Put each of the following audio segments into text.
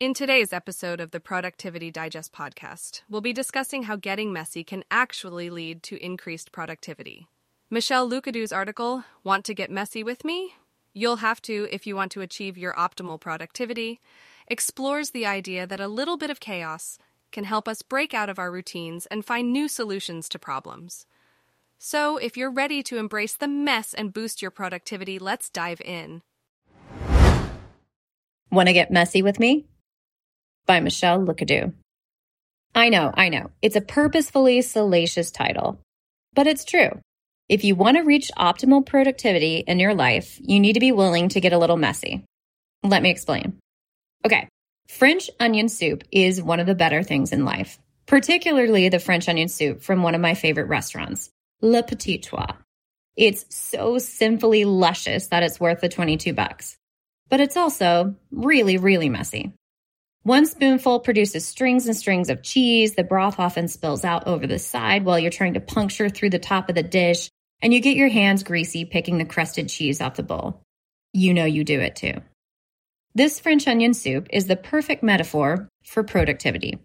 In today's episode of the Productivity Digest podcast, we'll be discussing how getting messy can actually lead to increased productivity. Michelle Loucadoux's article, Want to Get Messy with Me? You'll have to if you want to achieve your optimal productivity, explores the idea that a little bit of chaos can help us break out of our routines and find new solutions to problems. So, if you're ready to embrace the mess and boost your productivity, let's dive in. Want to get messy with me? By Michelle Loucadoux. I know, I know. It's a purposefully salacious title, but it's true. If you want to reach optimal productivity in your life, you need to be willing to get a little messy. Let me explain. Okay. French onion soup is one of the better things in life, particularly the French onion soup from one of my favorite restaurants, Le Petit Trois. It's so sinfully luscious that it's worth the 22 bucks. But it's also really, really messy. One spoonful produces strings and strings of cheese. The broth often spills out over the side while you're trying to puncture through the top of the dish, and you get your hands greasy picking the crusted cheese off the bowl. You know you do it too. This French onion soup is the perfect metaphor for productivity.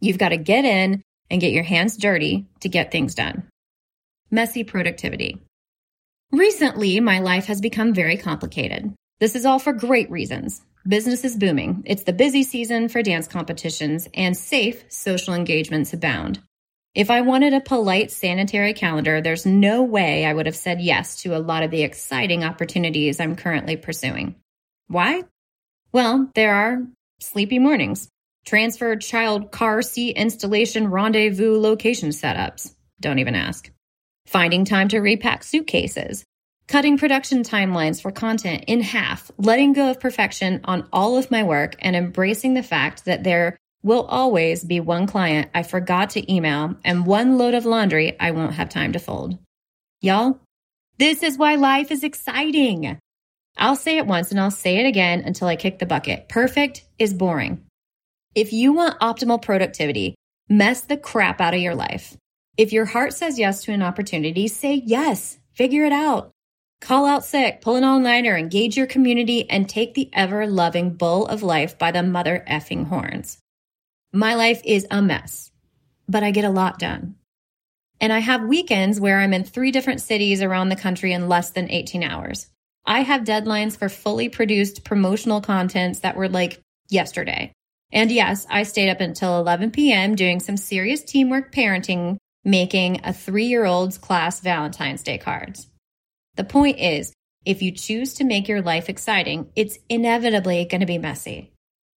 You've got to get in and get your hands dirty to get things done. Messy productivity. Recently, my life has become very complicated. This is all for great reasons. Business is booming. It's the busy season for dance competitions, and safe social engagements abound. If I wanted a polite sanitary calendar, there's no way I would have said yes to a lot of the exciting opportunities I'm currently pursuing. Why? Well, there are sleepy mornings, transferred child car seat installation rendezvous location setups. Don't even ask. Finding time to repack suitcases, cutting production timelines for content in half, letting go of perfection on all of my work, and embracing the fact that there will always be one client I forgot to email and one load of laundry I won't have time to fold. Y'all, this is why life is exciting. I'll say it once and I'll say it again until I kick the bucket. Perfect is boring. If you want optimal productivity, mess the crap out of your life. If your heart says yes to an opportunity, say yes. Figure it out. Call out sick, pull an all nighter, engage your community, and take the ever loving bull of life by the mother effing horns. My life is a mess, but I get a lot done. And I have weekends where I'm in three different cities around the country in less than 18 hours. I have deadlines for fully produced promotional contents that were like yesterday. And yes, I stayed up until 11 p.m. doing some serious teamwork parenting, making a three year old's class Valentine's Day cards. The point is, if you choose to make your life exciting, it's inevitably going to be messy.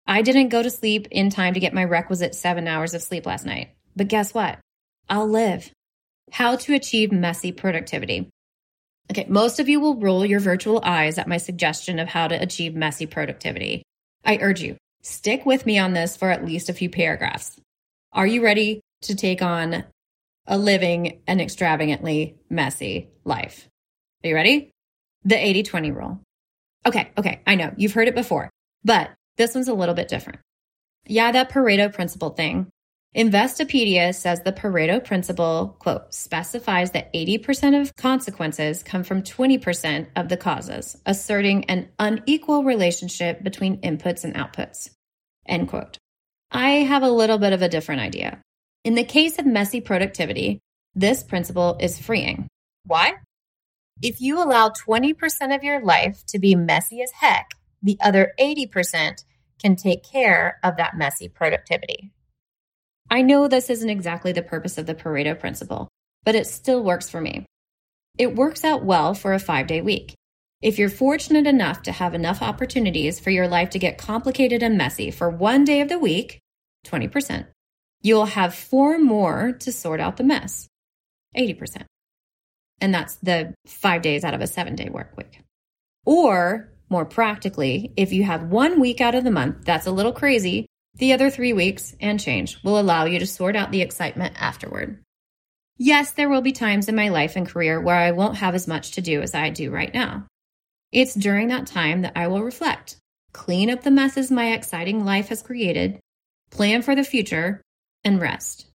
I didn't go to sleep in time to get my requisite seven hours of sleep last night. But guess what? I'll live. How to achieve messy productivity. Okay, most of you will roll your virtual eyes at my suggestion of how to achieve messy productivity. I urge you, stick with me on this for at least a few paragraphs. Are you ready to take on a living and extravagantly messy life? Are you ready? The 80 20 rule. Okay, okay, I know you've heard it before, but this one's a little bit different. Yeah, that Pareto principle thing. Investopedia says the Pareto principle, quote, specifies that 80% of consequences come from 20% of the causes, asserting an unequal relationship between inputs and outputs, end quote. I have a little bit of a different idea. In the case of messy productivity, this principle is freeing. Why? If you allow 20% of your life to be messy as heck, the other 80% can take care of that messy productivity. I know this isn't exactly the purpose of the Pareto principle, but it still works for me. It works out well for a five day week. If you're fortunate enough to have enough opportunities for your life to get complicated and messy for one day of the week, 20%, you'll have four more to sort out the mess, 80%. And that's the five days out of a seven day work week. Or more practically, if you have one week out of the month that's a little crazy, The other three weeks and change will allow you to sort out the excitement afterward. Yes, there will be times in my life and career where I won't have as much to do as I do right now. It's during that time that I will reflect, clean up the messes my exciting life has created, plan for the future, and rest.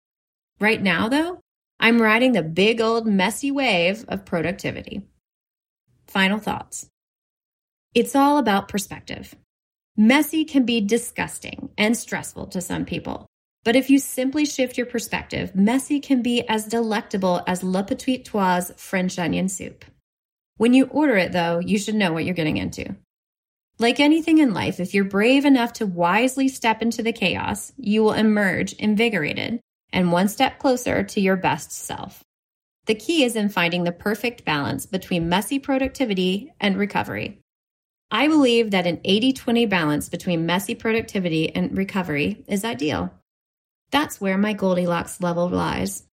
Right now, though, I'm riding the big old messy wave of productivity. Final thoughts. It's all about perspective. Messy can be disgusting and stressful to some people. But if you simply shift your perspective, messy can be as delectable as Le Petit Trois French onion soup. When you order it, though, you should know what you're getting into. Like anything in life, if you're brave enough to wisely step into the chaos, you will emerge invigorated and one step closer to your best self. The key is in finding the perfect balance between messy productivity and recovery. I believe that an 80 20 balance between messy productivity and recovery is ideal. That's where my Goldilocks level lies.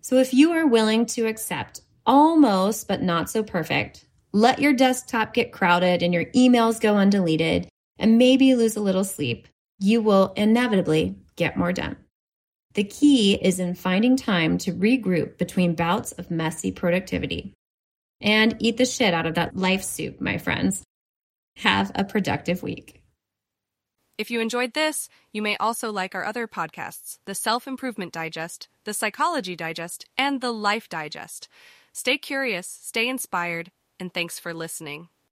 So if you are willing to accept almost but not so perfect, let your desktop get crowded and your emails go undeleted, and maybe lose a little sleep, you will inevitably get more done. The key is in finding time to regroup between bouts of messy productivity. And eat the shit out of that life soup, my friends. Have a productive week. If you enjoyed this, you may also like our other podcasts the Self Improvement Digest, the Psychology Digest, and the Life Digest. Stay curious, stay inspired, and thanks for listening.